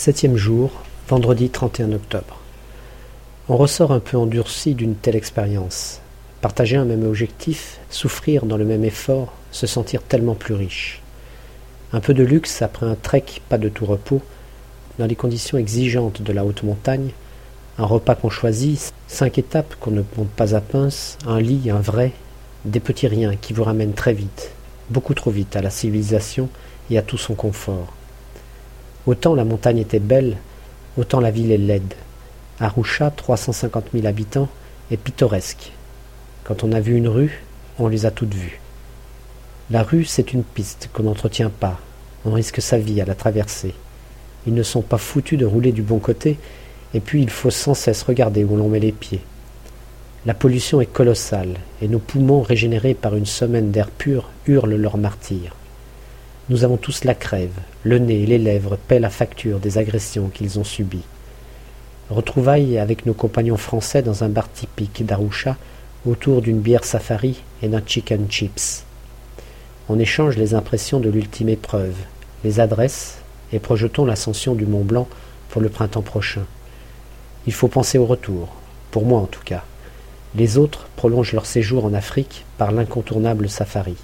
Septième jour, vendredi 31 octobre. On ressort un peu endurci d'une telle expérience. Partager un même objectif, souffrir dans le même effort, se sentir tellement plus riche. Un peu de luxe après un trek pas de tout repos, dans les conditions exigeantes de la haute montagne, un repas qu'on choisit, cinq étapes qu'on ne monte pas à pince, un lit, un vrai, des petits riens qui vous ramènent très vite, beaucoup trop vite à la civilisation et à tout son confort. Autant la montagne était belle, autant la ville est laide. Arusha, 350 000 habitants, est pittoresque. Quand on a vu une rue, on les a toutes vues. La rue, c'est une piste qu'on n'entretient pas. On risque sa vie à la traverser. Ils ne sont pas foutus de rouler du bon côté, et puis il faut sans cesse regarder où l'on met les pieds. La pollution est colossale, et nos poumons régénérés par une semaine d'air pur hurlent leur martyr. Nous avons tous la crève, le nez et les lèvres paient la facture des agressions qu'ils ont subies. Retrouvailles avec nos compagnons français dans un bar typique d'Arusha autour d'une bière safari et d'un chicken chips. On échange les impressions de l'ultime épreuve, les adresses et projetons l'ascension du Mont Blanc pour le printemps prochain. Il faut penser au retour, pour moi en tout cas. Les autres prolongent leur séjour en Afrique par l'incontournable safari.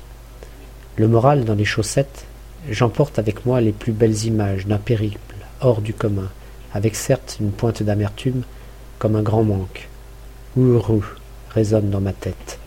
Le moral dans les chaussettes, j'emporte avec moi les plus belles images d'un périple hors du commun, avec certes une pointe d'amertume, comme un grand manque. Ouroux résonne dans ma tête.